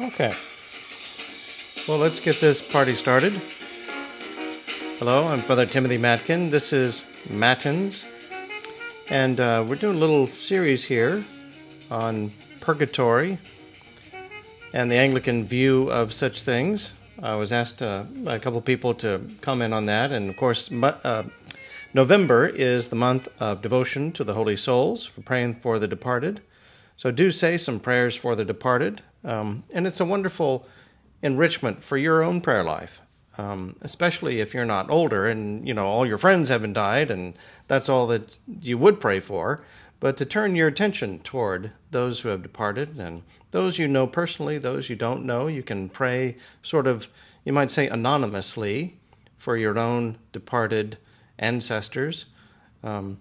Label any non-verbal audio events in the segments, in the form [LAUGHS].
Okay. Well, let's get this party started. Hello, I'm Father Timothy Matkin. This is Matins. And uh, we're doing a little series here on purgatory and the Anglican view of such things. I was asked uh, by a couple people to comment on that. And of course, uh, November is the month of devotion to the holy souls, for praying for the departed. So do say some prayers for the departed. Um, and it's a wonderful enrichment for your own prayer life, um, especially if you're not older and you know all your friends haven't died and that's all that you would pray for. But to turn your attention toward those who have departed and those you know personally, those you don't know, you can pray sort of, you might say, anonymously for your own departed ancestors. Um,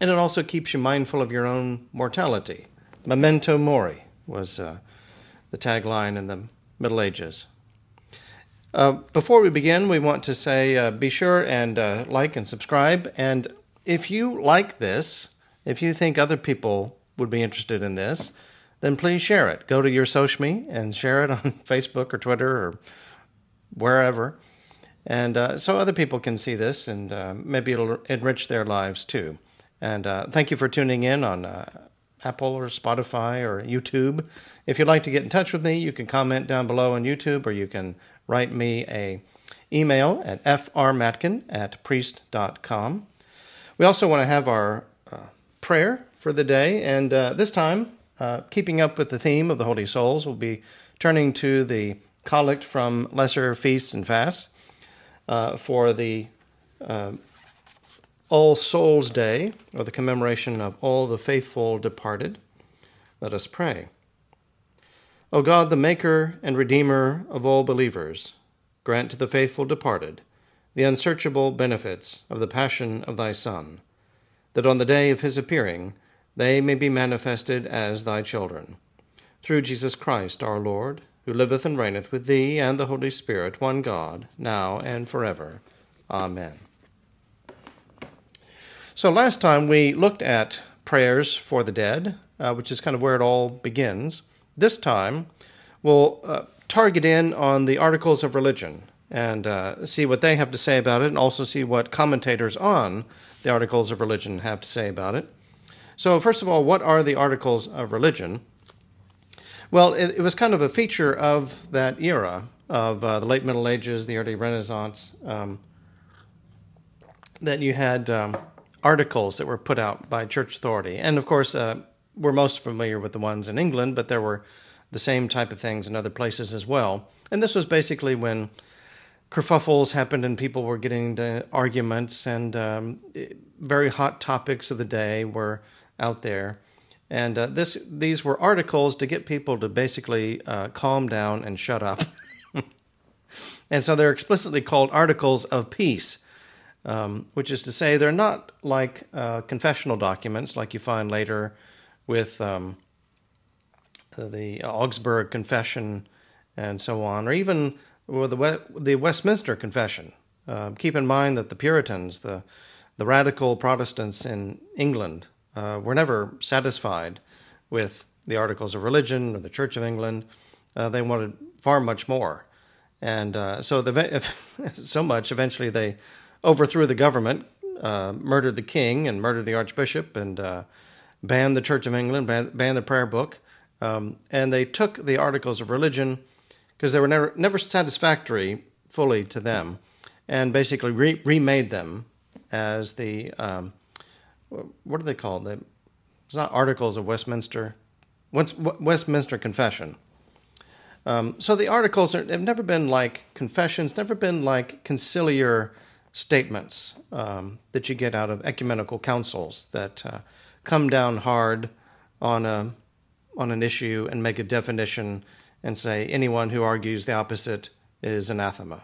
and it also keeps you mindful of your own mortality. Memento mori was uh, the tagline in the Middle Ages. Uh, before we begin, we want to say uh, be sure and uh, like and subscribe. And if you like this, if you think other people would be interested in this, then please share it. Go to your social me and share it [LAUGHS] on Facebook or Twitter or wherever. And uh, so other people can see this and uh, maybe it'll enrich their lives too. And uh, thank you for tuning in on Apple or Spotify or YouTube. If you'd like to get in touch with me, you can comment down below on YouTube or you can write me a email at frmatkin at priest.com. We also want to have our uh, prayer for the day, and uh, this time, uh, keeping up with the theme of the Holy Souls, we'll be turning to the collect from Lesser Feasts and Fasts uh, for the uh, all Souls Day, or the commemoration of all the faithful departed, let us pray. O God, the Maker and Redeemer of all believers, grant to the faithful departed the unsearchable benefits of the passion of thy Son, that on the day of his appearing they may be manifested as thy children. Through Jesus Christ our Lord, who liveth and reigneth with thee and the Holy Spirit, one God, now and forever. Amen. So last time we looked at prayers for the dead, uh, which is kind of where it all begins. This time we'll uh, target in on the articles of religion and uh, see what they have to say about it, and also see what commentators on the articles of religion have to say about it. So, first of all, what are the articles of religion? Well, it, it was kind of a feature of that era of uh, the late Middle Ages, the early Renaissance, um, that you had um, articles that were put out by church authority. And of course, uh, we're most familiar with the ones in England, but there were the same type of things in other places as well. And this was basically when kerfuffles happened and people were getting into arguments, and um, very hot topics of the day were out there. And uh, this, these were articles to get people to basically uh, calm down and shut up. [LAUGHS] and so they're explicitly called articles of peace um, which is to say they're not like uh, confessional documents like you find later with um, the Augsburg Confession and so on, or even the, the Westminster Confession. Uh, keep in mind that the Puritans, the, the radical Protestants in England, uh, were never satisfied with the Articles of Religion or the Church of England. Uh, they wanted far much more. And uh, so, the, [LAUGHS] so much, eventually they overthrew the government, uh, murdered the king, and murdered the archbishop, and uh, banned the Church of England, banned, banned the prayer book. Um, and they took the articles of religion because they were never, never satisfactory fully to them, and basically re- remade them as the um, what are they called? They, it's not Articles of Westminster. What's Westminster Confession? Um, so the articles are, have never been like confessions, never been like conciliar statements um, that you get out of ecumenical councils that uh, come down hard on a on an issue and make a definition and say anyone who argues the opposite is anathema.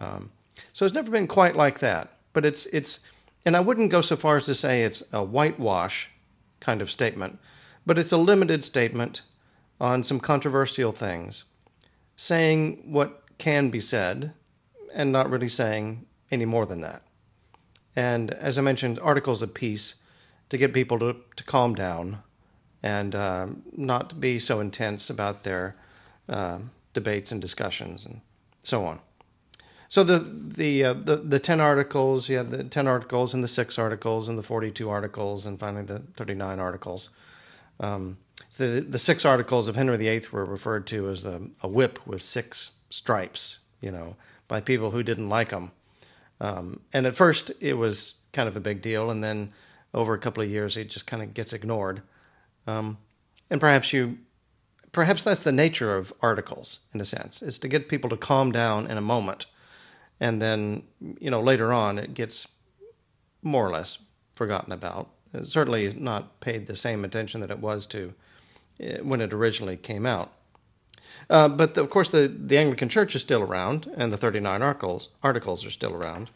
Um, so it's never been quite like that, but it's it's and I wouldn't go so far as to say it's a whitewash kind of statement, but it's a limited statement on some controversial things, saying what can be said and not really saying any more than that. And as I mentioned, articles of peace to get people to, to calm down and uh, not be so intense about their uh, debates and discussions and so on. So the the, uh, the the ten articles, you have the ten articles and the six articles and the forty-two articles and finally the thirty-nine articles. Um, the the six articles of Henry VIII were referred to as a, a, whip with six stripes, you know, by people who didn't like them. Um, and at first it was kind of a big deal, and then over a couple of years it just kind of gets ignored. Um, and perhaps you perhaps that's the nature of articles in a sense is to get people to calm down in a moment and then you know later on it gets more or less forgotten about it certainly not paid the same attention that it was to eh, when it originally came out uh, but the, of course the, the anglican church is still around and the 39 articles articles are still around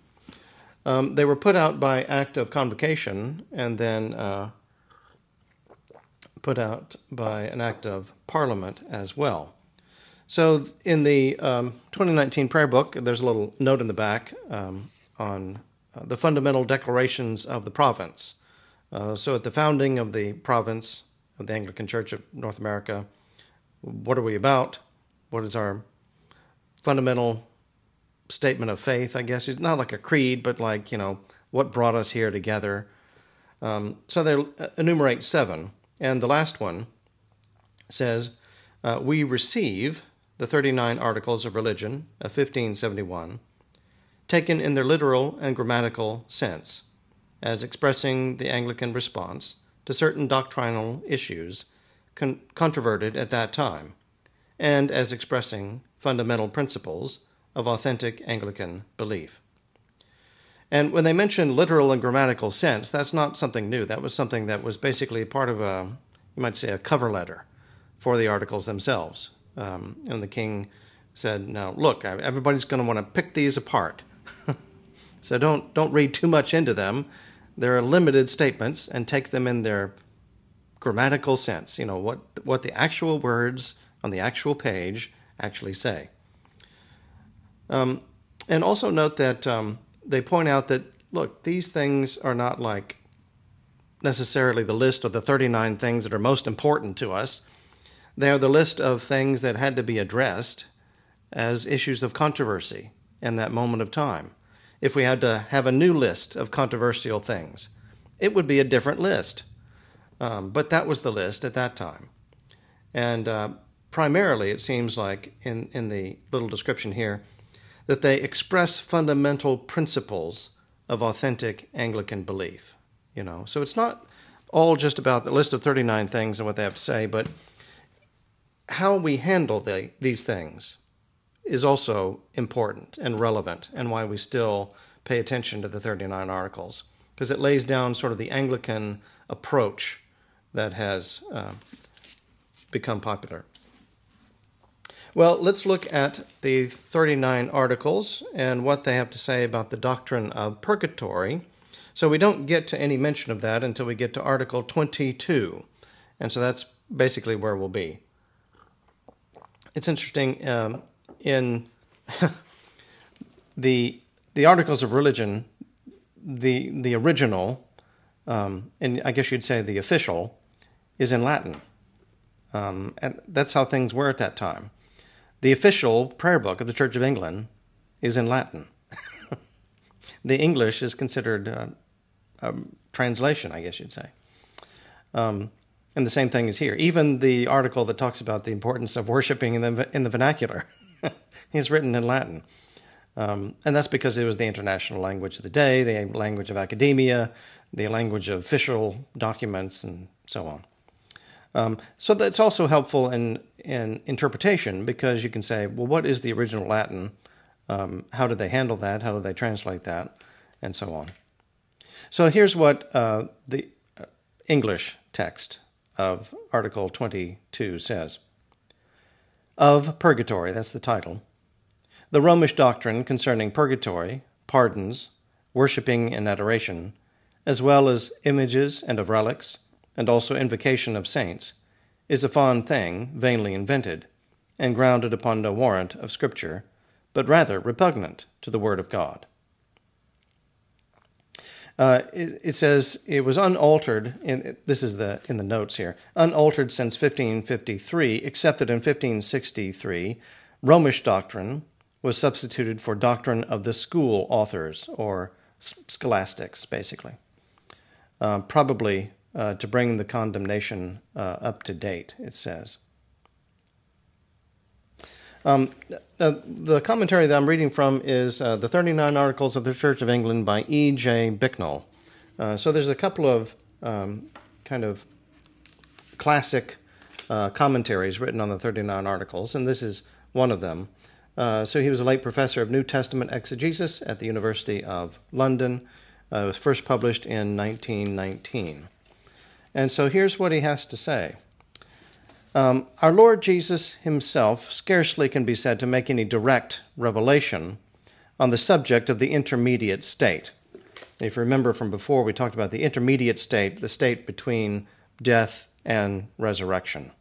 um, they were put out by act of convocation and then uh, put out by an act of parliament as well. So in the um, 2019 prayer book, there's a little note in the back um, on uh, the fundamental declarations of the province. Uh, so at the founding of the province of the Anglican Church of North America, what are we about? What is our fundamental statement of faith? I guess it's not like a creed, but like you know what brought us here together. Um, so they enumerate seven. And the last one says, uh, We receive the 39 Articles of Religion of 1571, taken in their literal and grammatical sense, as expressing the Anglican response to certain doctrinal issues con- controverted at that time, and as expressing fundamental principles of authentic Anglican belief. And when they mention literal and grammatical sense, that's not something new. That was something that was basically part of a, you might say, a cover letter for the articles themselves. Um, and the king said, "Now look, everybody's going to want to pick these apart, [LAUGHS] so don't don't read too much into them. There are limited statements, and take them in their grammatical sense. You know what what the actual words on the actual page actually say." Um, and also note that. Um, they point out that look, these things are not like necessarily the list of the 39 things that are most important to us. They are the list of things that had to be addressed as issues of controversy in that moment of time. If we had to have a new list of controversial things, it would be a different list. Um, but that was the list at that time. And uh, primarily, it seems like in, in the little description here, that they express fundamental principles of authentic Anglican belief. You know, so it's not all just about the list of 39 things and what they have to say, but how we handle the, these things is also important and relevant, and why we still pay attention to the 39 articles, because it lays down sort of the Anglican approach that has uh, become popular. Well, let's look at the 39 articles and what they have to say about the doctrine of purgatory. So we don't get to any mention of that until we get to Article 22. And so that's basically where we'll be. It's interesting um, in [LAUGHS] the the articles of religion, the the original, um, and I guess you'd say the official, is in Latin, um, and that's how things were at that time. The official prayer book of the Church of England is in Latin. [LAUGHS] the English is considered uh, a translation, I guess you'd say. Um, and the same thing is here. Even the article that talks about the importance of worshiping in the, in the vernacular [LAUGHS] is written in Latin. Um, and that's because it was the international language of the day, the language of academia, the language of official documents, and so on. Um, so that's also helpful in, in interpretation because you can say, well, what is the original Latin? Um, how did they handle that? How did they translate that? And so on. So here's what uh, the uh, English text of Article 22 says Of Purgatory, that's the title. The Romish doctrine concerning purgatory, pardons, worshipping and adoration, as well as images and of relics, and also invocation of saints, is a fond thing, vainly invented, and grounded upon no warrant of Scripture, but rather repugnant to the Word of God. Uh, it, it, says it was unaltered. In, this is the in the notes here. Unaltered since 1553, except that in 1563, Romish doctrine was substituted for doctrine of the school authors or scholastics, basically, um, probably uh, to bring the condemnation uh, up to date. It says. Um, the commentary that I'm reading from is uh, the 39 Articles of the Church of England by E.J. Bicknell. Uh, so there's a couple of um, kind of classic uh, commentaries written on the 39 Articles, and this is one of them. Uh, so he was a late professor of New Testament exegesis at the University of London. It was first published in 1919. And so here's what he has to say. Um, our Lord Jesus himself scarcely can be said to make any direct revelation on the subject of the intermediate state. If you remember from before, we talked about the intermediate state, the state between death and resurrection.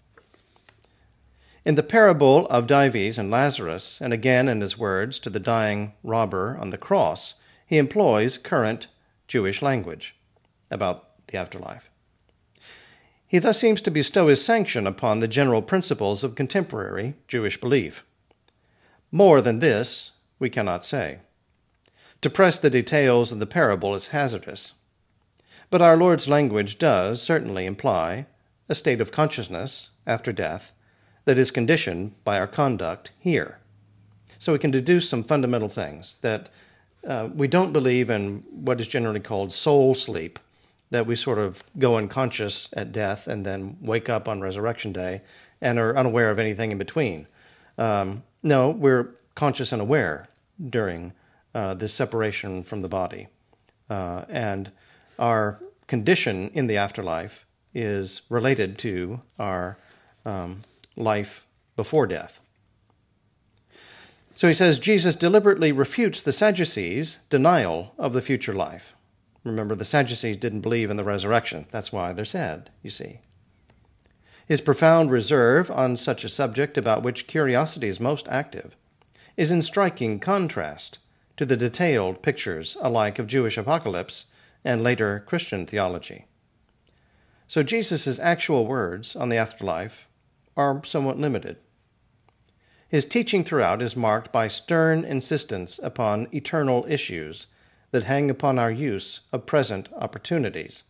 In the parable of Dives and Lazarus, and again in his words to the dying robber on the cross, he employs current Jewish language about the afterlife. He thus seems to bestow his sanction upon the general principles of contemporary Jewish belief. More than this, we cannot say. To press the details of the parable is hazardous. But our Lord's language does certainly imply a state of consciousness after death that is conditioned by our conduct here. So we can deduce some fundamental things that uh, we don't believe in what is generally called soul sleep, that we sort of go unconscious at death and then wake up on resurrection day and are unaware of anything in between. Um, no, we're conscious and aware during uh, this separation from the body. Uh, and our condition in the afterlife is related to our um, life before death. So he says Jesus deliberately refutes the Sadducees' denial of the future life. Remember, the Sadducees didn't believe in the resurrection. That's why they're sad, you see. His profound reserve on such a subject about which curiosity is most active is in striking contrast to the detailed pictures alike of Jewish apocalypse and later Christian theology. So Jesus' actual words on the afterlife are somewhat limited. His teaching throughout is marked by stern insistence upon eternal issues that hang upon our use of present opportunities.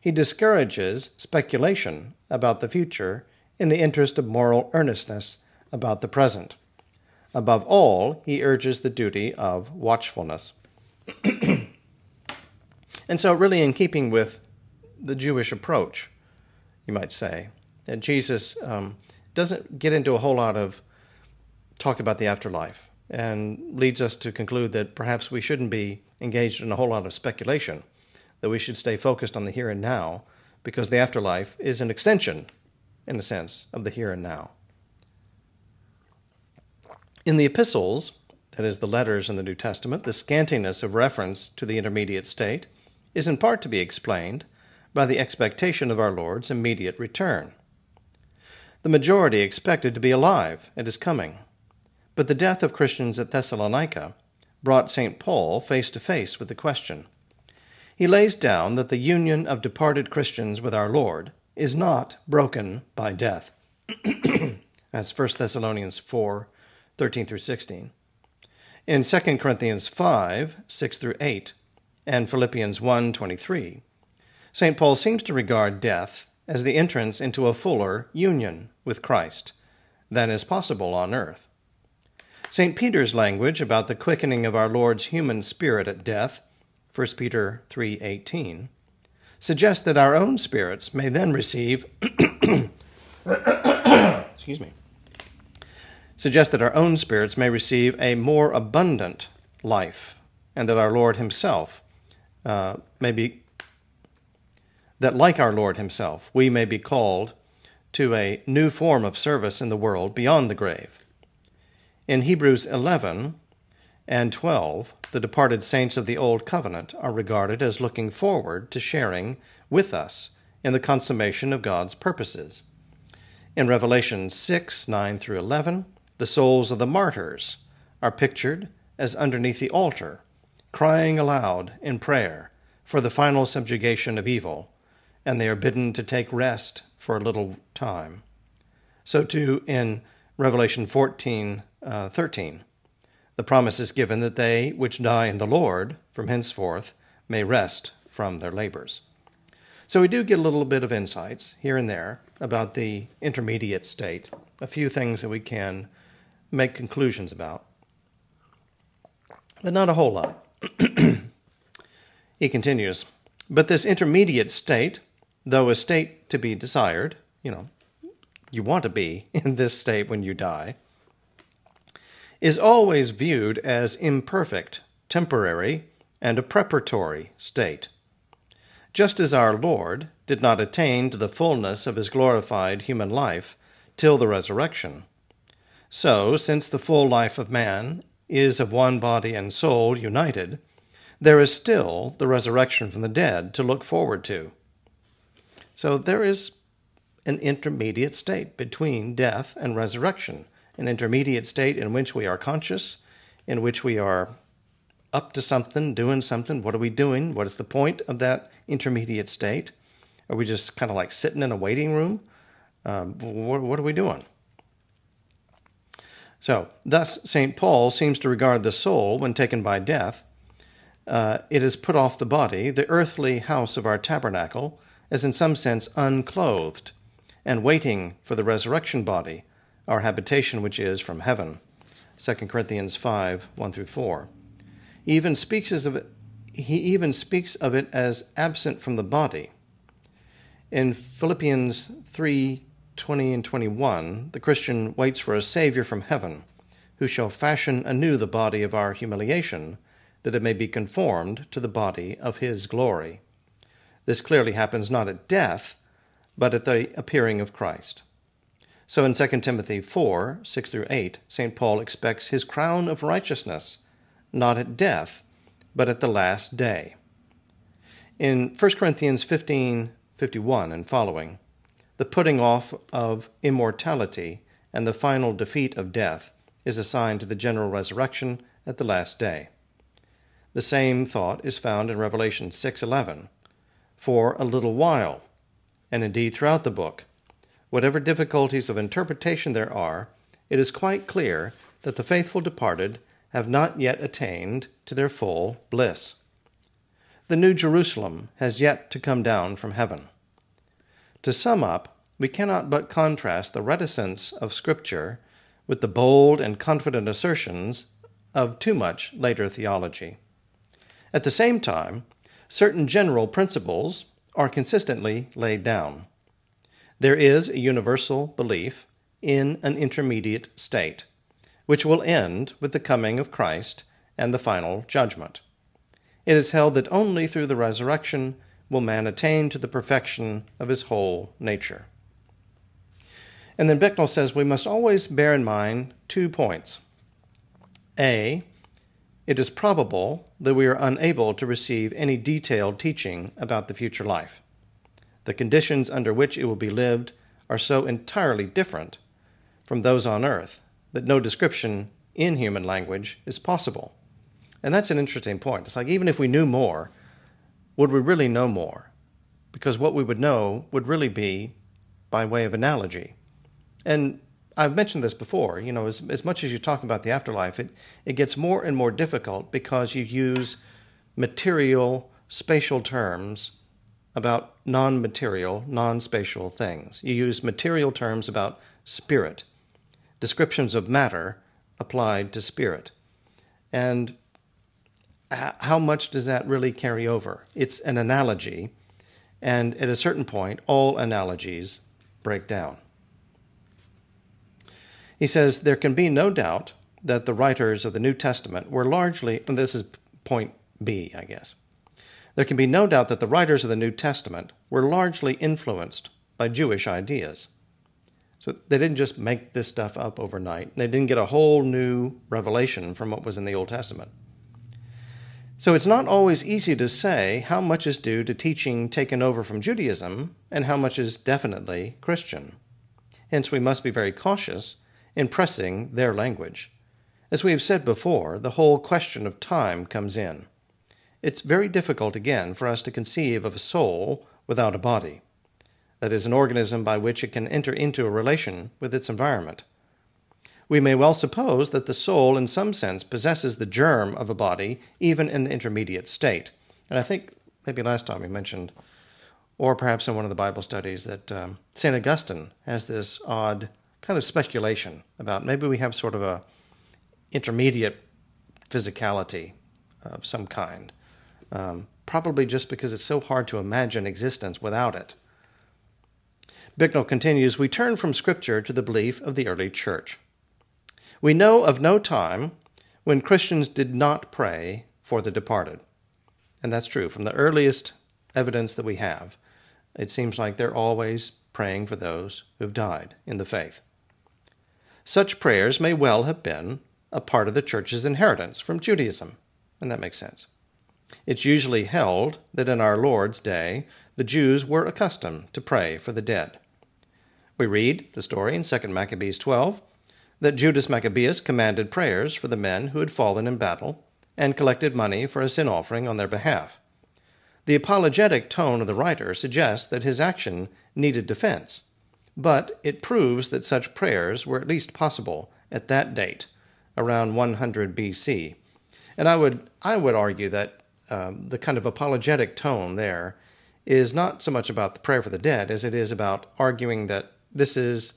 He discourages speculation about the future in the interest of moral earnestness about the present. Above all, he urges the duty of watchfulness. [CLEARS THROAT] and so, really, in keeping with the Jewish approach, you might say, that Jesus um, doesn't get into a whole lot of talk about the afterlife and leads us to conclude that perhaps we shouldn't be engaged in a whole lot of speculation, that we should stay focused on the here and now, because the afterlife is an extension, in a sense, of the here and now. In the epistles, that is, the letters in the New Testament, the scantiness of reference to the intermediate state is in part to be explained by the expectation of our Lord's immediate return. The majority expected to be alive at his coming, but the death of Christians at Thessalonica brought St. Paul face to face with the question. He lays down that the union of departed Christians with our Lord is not broken by death. [CLEARS THROAT] as 1 Thessalonians 4 13 through 16. In 2 Corinthians 5 6 through 8 and Philippians 1 23, St. Paul seems to regard death as the entrance into a fuller union with Christ than is possible on earth. St. Peter's language about the quickening of our Lord's human spirit at death, 1 Peter 3:18, suggests that our own spirits may then receive [CLEARS THROAT] excuse me. Suggests that our own spirits may receive a more abundant life, and that our Lord himself uh, may be that like our Lord himself, we may be called to a new form of service in the world beyond the grave in Hebrews 11 and 12, the departed saints of the Old Covenant are regarded as looking forward to sharing with us in the consummation of God's purposes. In Revelation 6 9 through 11, the souls of the martyrs are pictured as underneath the altar, crying aloud in prayer for the final subjugation of evil, and they are bidden to take rest for a little time. So, too, in Revelation 14 uh, 13, the promise is given that they which die in the Lord from henceforth may rest from their labors. So, we do get a little bit of insights here and there about the intermediate state, a few things that we can make conclusions about, but not a whole lot. [CLEARS THROAT] he continues, but this intermediate state, though a state to be desired, you know, you want to be [LAUGHS] in this state when you die, is always viewed as imperfect, temporary, and a preparatory state. Just as our Lord did not attain to the fullness of his glorified human life till the resurrection, so, since the full life of man is of one body and soul united, there is still the resurrection from the dead to look forward to. So, there is an intermediate state between death and resurrection, an intermediate state in which we are conscious, in which we are up to something, doing something. What are we doing? What is the point of that intermediate state? Are we just kind of like sitting in a waiting room? Um, what, what are we doing? So, thus, St. Paul seems to regard the soul, when taken by death, uh, it is put off the body, the earthly house of our tabernacle, as in some sense unclothed, and waiting for the resurrection body, our habitation which is from heaven. 2 Corinthians 5 1 through 4. He even speaks of it, he even speaks of it as absent from the body. In Philippians 3 20 and 21, the Christian waits for a Savior from heaven, who shall fashion anew the body of our humiliation, that it may be conformed to the body of his glory. This clearly happens not at death, but at the appearing of Christ. So in 2 Timothy 4 6 through 8, St. Paul expects his crown of righteousness, not at death, but at the last day. In 1 Corinthians 15 51 and following, the putting off of immortality and the final defeat of death is assigned to the general resurrection at the last day. The same thought is found in Revelation 6:11. For a little while and indeed throughout the book. Whatever difficulties of interpretation there are, it is quite clear that the faithful departed have not yet attained to their full bliss. The New Jerusalem has yet to come down from heaven. To sum up, we cannot but contrast the reticence of Scripture with the bold and confident assertions of too much later theology. At the same time, certain general principles are consistently laid down. There is a universal belief in an intermediate state, which will end with the coming of Christ and the final judgment. It is held that only through the resurrection will man attain to the perfection of his whole nature. And then Bicknell says we must always bear in mind two points. A, it is probable that we are unable to receive any detailed teaching about the future life. The conditions under which it will be lived are so entirely different from those on earth that no description in human language is possible. And that's an interesting point. It's like even if we knew more, would we really know more? Because what we would know would really be by way of analogy. And I've mentioned this before, you know, as, as much as you talk about the afterlife, it, it gets more and more difficult because you use material, spatial terms about non material, non spatial things. You use material terms about spirit, descriptions of matter applied to spirit. And how much does that really carry over? It's an analogy, and at a certain point, all analogies break down. He says there can be no doubt that the writers of the New Testament were largely, and this is point B, I guess. There can be no doubt that the writers of the New Testament were largely influenced by Jewish ideas. So they didn't just make this stuff up overnight. They didn't get a whole new revelation from what was in the Old Testament. So it's not always easy to say how much is due to teaching taken over from Judaism and how much is definitely Christian. Hence, we must be very cautious in pressing their language. As we have said before, the whole question of time comes in. It's very difficult again for us to conceive of a soul without a body. That is, an organism by which it can enter into a relation with its environment. We may well suppose that the soul, in some sense, possesses the germ of a body, even in the intermediate state. And I think maybe last time we mentioned, or perhaps in one of the Bible studies, that um, St. Augustine has this odd kind of speculation about maybe we have sort of a intermediate physicality of some kind um, probably just because it's so hard to imagine existence without it. Bicknell continues We turn from Scripture to the belief of the early church. We know of no time when Christians did not pray for the departed. And that's true. From the earliest evidence that we have, it seems like they're always praying for those who've died in the faith. Such prayers may well have been a part of the church's inheritance from Judaism, and that makes sense. It's usually held that in our Lord's day, the Jews were accustomed to pray for the dead. We read the story in 2 Maccabees 12 that Judas Maccabeus commanded prayers for the men who had fallen in battle and collected money for a sin offering on their behalf. The apologetic tone of the writer suggests that his action needed defense, but it proves that such prayers were at least possible at that date, around 100 BC. And I would, I would argue that um, the kind of apologetic tone there is not so much about the prayer for the dead as it is about arguing that this is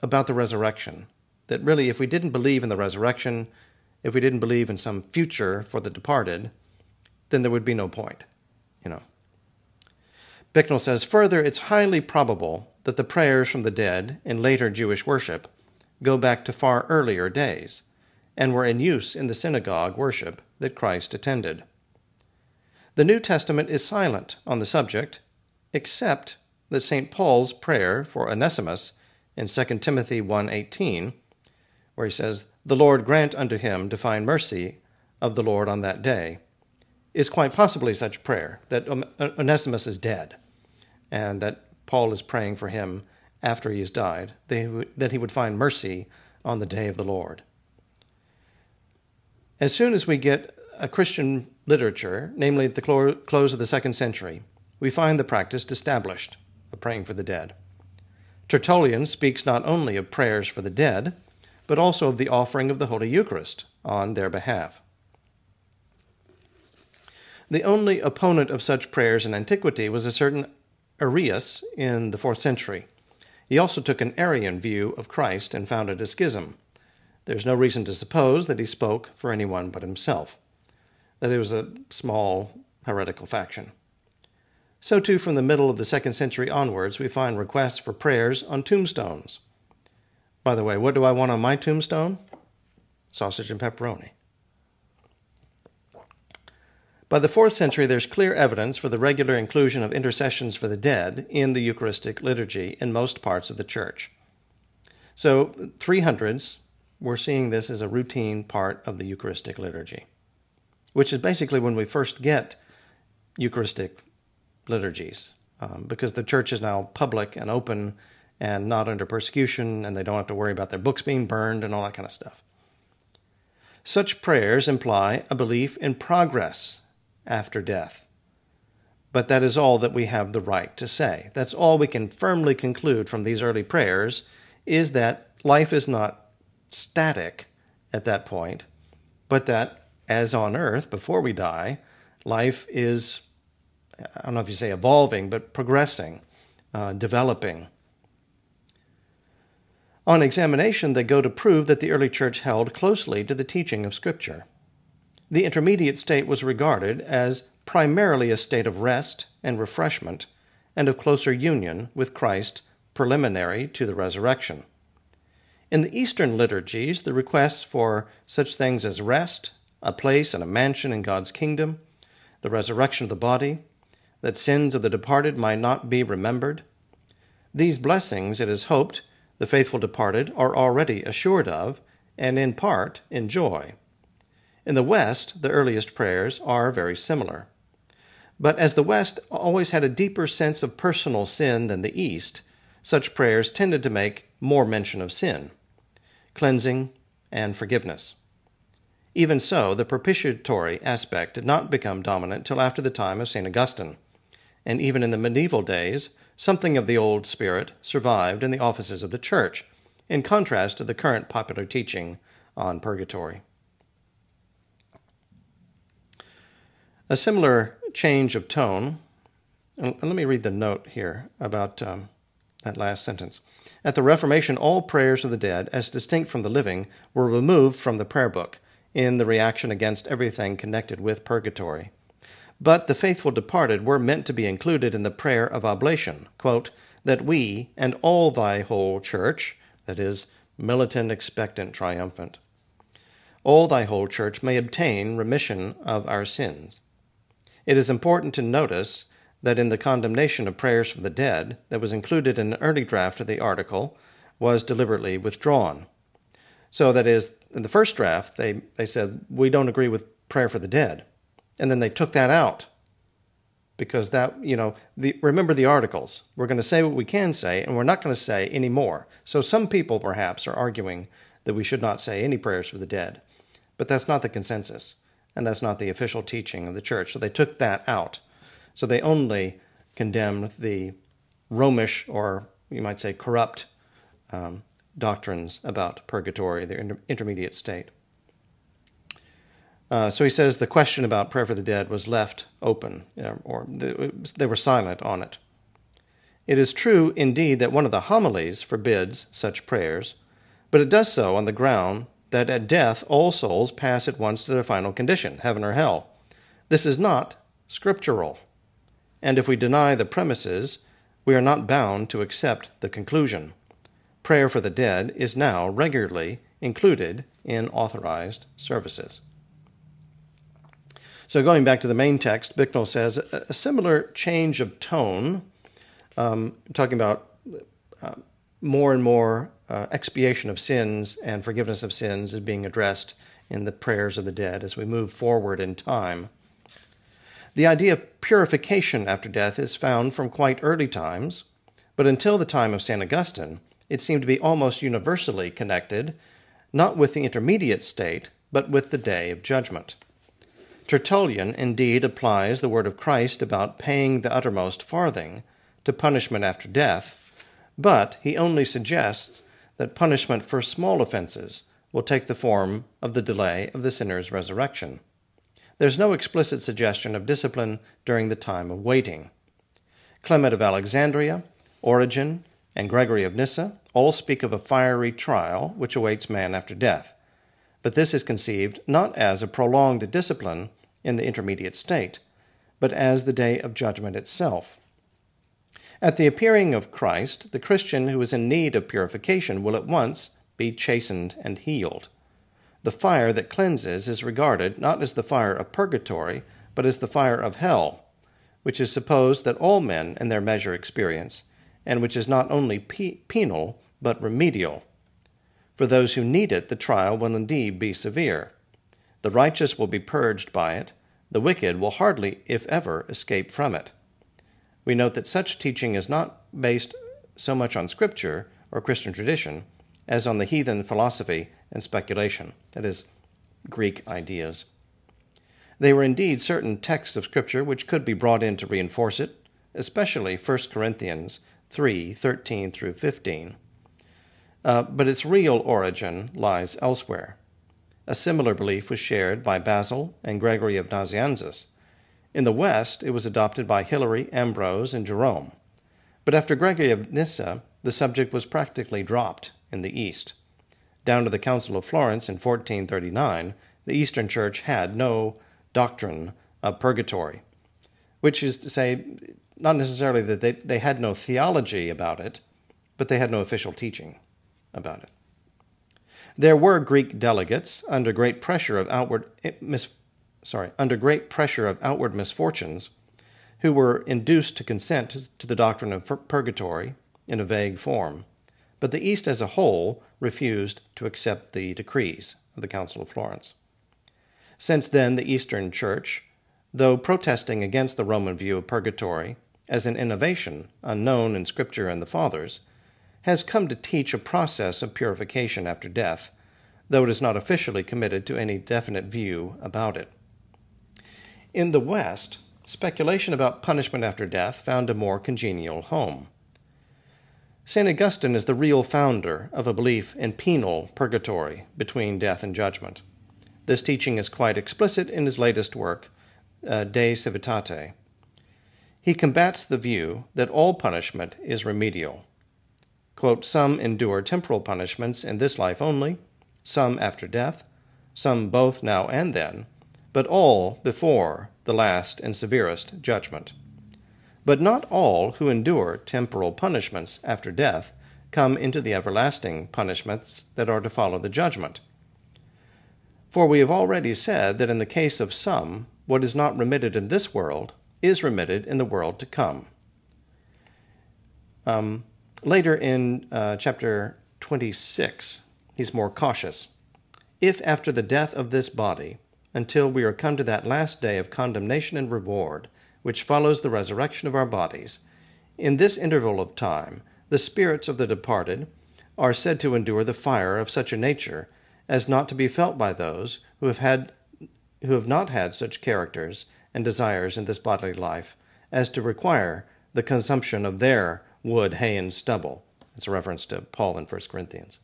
about the resurrection. That really, if we didn't believe in the resurrection, if we didn't believe in some future for the departed, then there would be no point, you know. Bicknell says further, it's highly probable that the prayers from the dead in later Jewish worship go back to far earlier days and were in use in the synagogue worship that Christ attended. The New Testament is silent on the subject, except that St. Paul's prayer for Onesimus in 2 Timothy 1:18, where he says, "The Lord grant unto him to find mercy of the Lord on that day," is quite possibly such prayer that Onesimus is dead, and that Paul is praying for him after he has died, that he would find mercy on the day of the Lord. As soon as we get a Christian literature, namely at the close of the second century, we find the practice established of praying for the dead. Tertullian speaks not only of prayers for the dead, but also of the offering of the Holy Eucharist on their behalf. The only opponent of such prayers in antiquity was a certain Aerius in the fourth century. He also took an Arian view of Christ and founded a schism. There's no reason to suppose that he spoke for anyone but himself that it was a small heretical faction. So, too, from the middle of the second century onwards, we find requests for prayers on tombstones. By the way, what do I want on my tombstone? Sausage and pepperoni. By the fourth century, there's clear evidence for the regular inclusion of intercessions for the dead in the Eucharistic liturgy in most parts of the church. So, 300s, we're seeing this as a routine part of the Eucharistic liturgy which is basically when we first get Eucharistic liturgies, um, because the church is now public and open and not under persecution, and they don't have to worry about their books being burned and all that kind of stuff. Such prayers imply a belief in progress after death. But that is all that we have the right to say. That's all we can firmly conclude from these early prayers is that life is not static at that point, but that as on earth before we die, life is, I don't know if you say evolving, but progressing, uh, developing. On examination, they go to prove that the early church held closely to the teaching of Scripture. The intermediate state was regarded as primarily a state of rest and refreshment and of closer union with Christ preliminary to the resurrection. In the Eastern liturgies, the requests for such things as rest a place and a mansion in God's kingdom, the resurrection of the body, that sins of the departed might not be remembered. These blessings, it is hoped, the faithful departed are already assured of, and in part enjoy. In the West, the earliest prayers are very similar. But as the West always had a deeper sense of personal sin than the East, such prayers tended to make more mention of sin, cleansing, and forgiveness. Even so, the propitiatory aspect did not become dominant till after the time of St. Augustine. And even in the medieval days, something of the old spirit survived in the offices of the Church, in contrast to the current popular teaching on purgatory. A similar change of tone, let me read the note here about um, that last sentence. At the Reformation, all prayers of the dead, as distinct from the living, were removed from the prayer book in the reaction against everything connected with purgatory. But the faithful departed were meant to be included in the prayer of oblation, quote, that we and all thy whole church, that is, militant, expectant, triumphant, all thy whole church may obtain remission of our sins. It is important to notice that in the condemnation of prayers for the dead that was included in an early draft of the article was deliberately withdrawn. So that is, in the first draft, they, they said, we don't agree with prayer for the dead. And then they took that out because that, you know, the, remember the articles. We're going to say what we can say, and we're not going to say any more. So some people perhaps are arguing that we should not say any prayers for the dead. But that's not the consensus, and that's not the official teaching of the church. So they took that out. So they only condemned the Romish, or you might say corrupt, um, doctrines about purgatory, the inter- intermediate state. Uh, so he says the question about prayer for the dead was left open, or they were silent on it. It is true, indeed, that one of the homilies forbids such prayers, but it does so on the ground that at death all souls pass at once to their final condition, heaven or hell. This is not scriptural. And if we deny the premises, we are not bound to accept the conclusion. Prayer for the dead is now regularly included in authorized services. So, going back to the main text, Bicknell says a, similar change of tone, um, talking about uh, more and more uh, expiation of sins and forgiveness of sins is being addressed in the prayers of the dead as we move forward in time. The idea of purification after death is found from quite early times, but until the time of St. Augustine, it seemed to be almost universally connected, not with the intermediate state, but with the day of judgment. Tertullian indeed applies the word of Christ about paying the uttermost farthing to punishment after death, but he only suggests that punishment for small offenses will take the form of the delay of the sinner's resurrection. There's no explicit suggestion of discipline during the time of waiting. Clement of Alexandria, Origen, and Gregory of Nyssa all speak of a fiery trial which awaits man after death. But this is conceived not as a prolonged discipline in the intermediate state, but as the day of judgment itself. At the appearing of Christ, the Christian who is in need of purification will at once be chastened and healed. The fire that cleanses is regarded not as the fire of purgatory, but as the fire of hell, which is supposed that all men in their measure experience, and which is not only pe- penal, but remedial. For those who need it, the trial will indeed be severe. The righteous will be purged by it, the wicked will hardly, if ever, escape from it we note that such teaching is not based so much on Scripture or Christian tradition as on the heathen philosophy and speculation, that is, Greek ideas. They were indeed certain texts of Scripture which could be brought in to reinforce it, especially 1 Corinthians 3 13 through 15. Uh, but its real origin lies elsewhere. A similar belief was shared by Basil and Gregory of Nazianzus in the West, it was adopted by Hilary, Ambrose, and Jerome. But after Gregory of Nyssa, the subject was practically dropped in the East. Down to the Council of Florence in 1439, the Eastern Church had no doctrine of purgatory, which is to say, not necessarily that they, they had no theology about it, but they had no official teaching about it. There were Greek delegates under great pressure of outward eh, mis- sorry, under great pressure of outward misfortunes, who were induced to consent to the doctrine of purgatory in a vague form. But the East as a whole refused to accept the decrees of the Council of Florence. Since then, the Eastern Church, though protesting against the Roman view of purgatory as an innovation unknown in Scripture and the Fathers, has come to teach a process of purification after death, though it is not officially committed to any definite view about it. In the West, speculation about punishment after death found a more congenial home. St. Augustine is the real founder of a belief in penal purgatory between death and judgment. This teaching is quite explicit in his latest work, uh, De Civitate. He combats the view that all punishment is remedial. Quote, some endure temporal punishments in this life only, some after death, some both now and then, but all before the last and severest judgment. But not all who endure temporal punishments after death come into the everlasting punishments that are to follow the judgment. For we have already said that in the case of some, what is not remitted in this world is remitted in the world to come. Um, later in uh, chapter 26, he's more cautious. If after the death of this body, until we are come to that last day of condemnation and reward, which follows the resurrection of our bodies, in this interval of time, the spirits of the departed are said to endure the fire of such a nature as not to be felt by those who have had who have not had such characters and desires in this bodily life as to require the consumption of their wood, hay, and stubble. It's a reference to Paul in 1 Corinthians.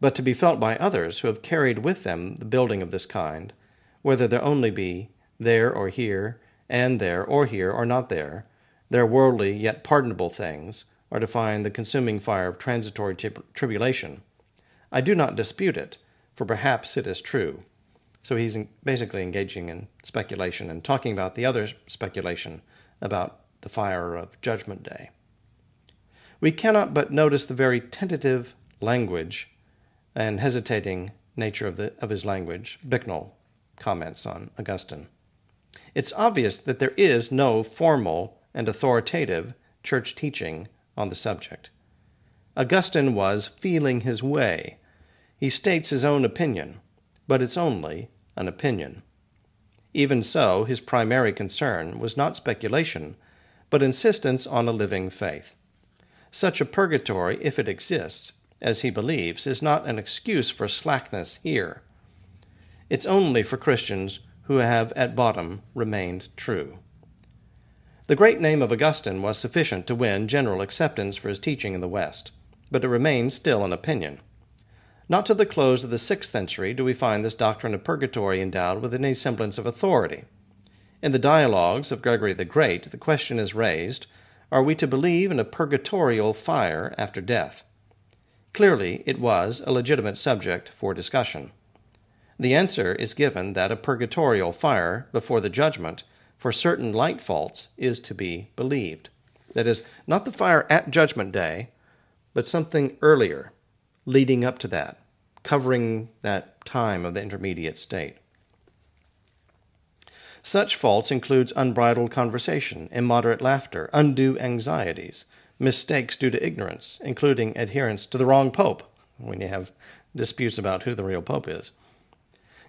But to be felt by others who have carried with them the building of this kind, whether there only be there or here, and there or here or not there, their worldly yet pardonable things are to find the consuming fire of transitory tribulation. I do not dispute it, for perhaps it is true. So he's basically engaging in speculation and talking about the other speculation about the fire of Judgment Day. We cannot but notice the very tentative language and hesitating nature of, the, of his language. Bicknell comments on Augustine. It's obvious that there is no formal and authoritative church teaching on the subject. Augustine was feeling his way. He states his own opinion, but it's only an opinion. Even so, his primary concern was not speculation, but insistence on a living faith. Such a purgatory, if it exists, as he believes, is not an excuse for slackness here. It's only for Christians who have at bottom remained true. The great name of Augustine was sufficient to win general acceptance for his teaching in the West, but it remains still an opinion. Not till the close of the sixth century do we find this doctrine of purgatory endowed with any semblance of authority. In the dialogues of Gregory the Great, the question is raised Are we to believe in a purgatorial fire after death? Clearly, it was a legitimate subject for discussion. The answer is given that a purgatorial fire before the judgment for certain light faults is to be believed. That is, not the fire at Judgment Day, but something earlier, leading up to that covering that time of the intermediate state. Such faults includes unbridled conversation, immoderate laughter, undue anxieties, mistakes due to ignorance, including adherence to the wrong pope, when you have disputes about who the real pope is.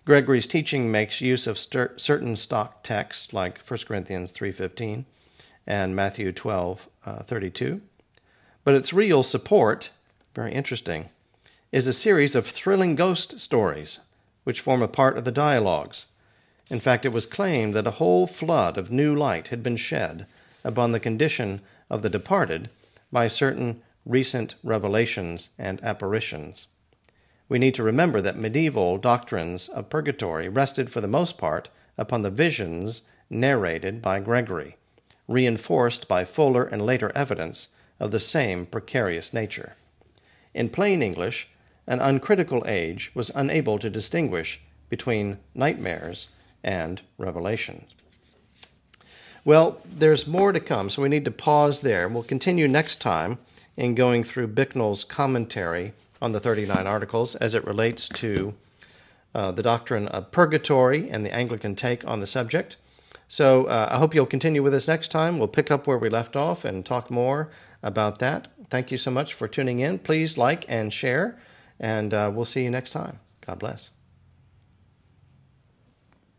Gregory's teaching makes use of certain stock texts like 1 Corinthians 3:15 and Matthew 12:32, uh, but its real support, very interesting, is a series of thrilling ghost stories, which form a part of the dialogues. In fact, it was claimed that a whole flood of new light had been shed upon the condition of the departed by certain recent revelations and apparitions. We need to remember that medieval doctrines of purgatory rested for the most part upon the visions narrated by Gregory, reinforced by fuller and later evidence of the same precarious nature. In plain English, an uncritical age was unable to distinguish between nightmares and revelation. Well, there's more to come, so we need to pause there. We'll continue next time in going through Bicknell's commentary on the 39 articles as it relates to uh, the doctrine of purgatory and the Anglican take on the subject. So uh, I hope you'll continue with us next time. We'll pick up where we left off and talk more about that. Thank you so much for tuning in. Please like and share. And uh, we'll see you next time. God bless.